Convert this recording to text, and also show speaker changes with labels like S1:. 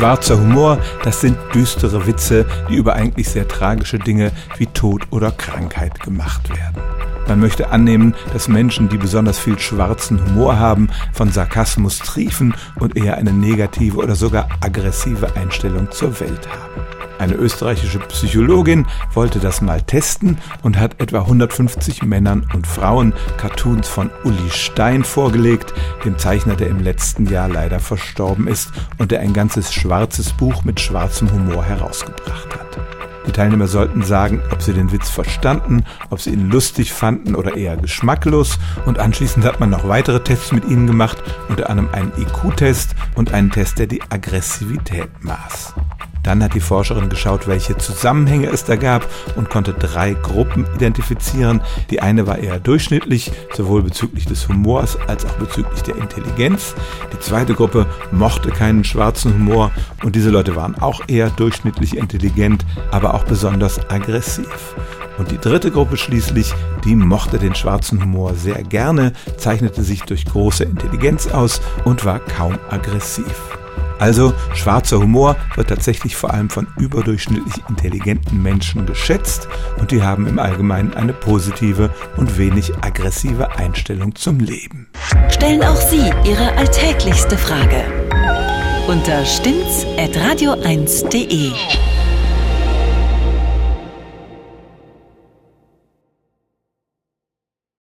S1: Schwarzer Humor, das sind düstere Witze, die über eigentlich sehr tragische Dinge wie Tod oder Krankheit gemacht werden. Man möchte annehmen, dass Menschen, die besonders viel schwarzen Humor haben, von Sarkasmus triefen und eher eine negative oder sogar aggressive Einstellung zur Welt haben. Eine österreichische Psychologin wollte das mal testen und hat etwa 150 Männern und Frauen Cartoons von Uli Stein vorgelegt, dem Zeichner, der im letzten Jahr leider verstorben ist und der ein ganzes schwarzes Buch mit schwarzem Humor herausgebracht hat. Die Teilnehmer sollten sagen, ob sie den Witz verstanden, ob sie ihn lustig fanden oder eher geschmacklos. Und anschließend hat man noch weitere Tests mit ihnen gemacht, unter anderem einen IQ-Test und einen Test, der die Aggressivität maß. Dann hat die Forscherin geschaut, welche Zusammenhänge es da gab und konnte drei Gruppen identifizieren. Die eine war eher durchschnittlich, sowohl bezüglich des Humors als auch bezüglich der Intelligenz. Die zweite Gruppe mochte keinen schwarzen Humor und diese Leute waren auch eher durchschnittlich intelligent, aber auch besonders aggressiv. Und die dritte Gruppe schließlich, die mochte den schwarzen Humor sehr gerne, zeichnete sich durch große Intelligenz aus und war kaum aggressiv. Also schwarzer Humor wird tatsächlich vor allem von überdurchschnittlich intelligenten Menschen geschätzt und die haben im Allgemeinen eine positive und wenig aggressive Einstellung zum Leben.
S2: Stellen auch Sie Ihre alltäglichste Frage unter stimmtz.radio1.de.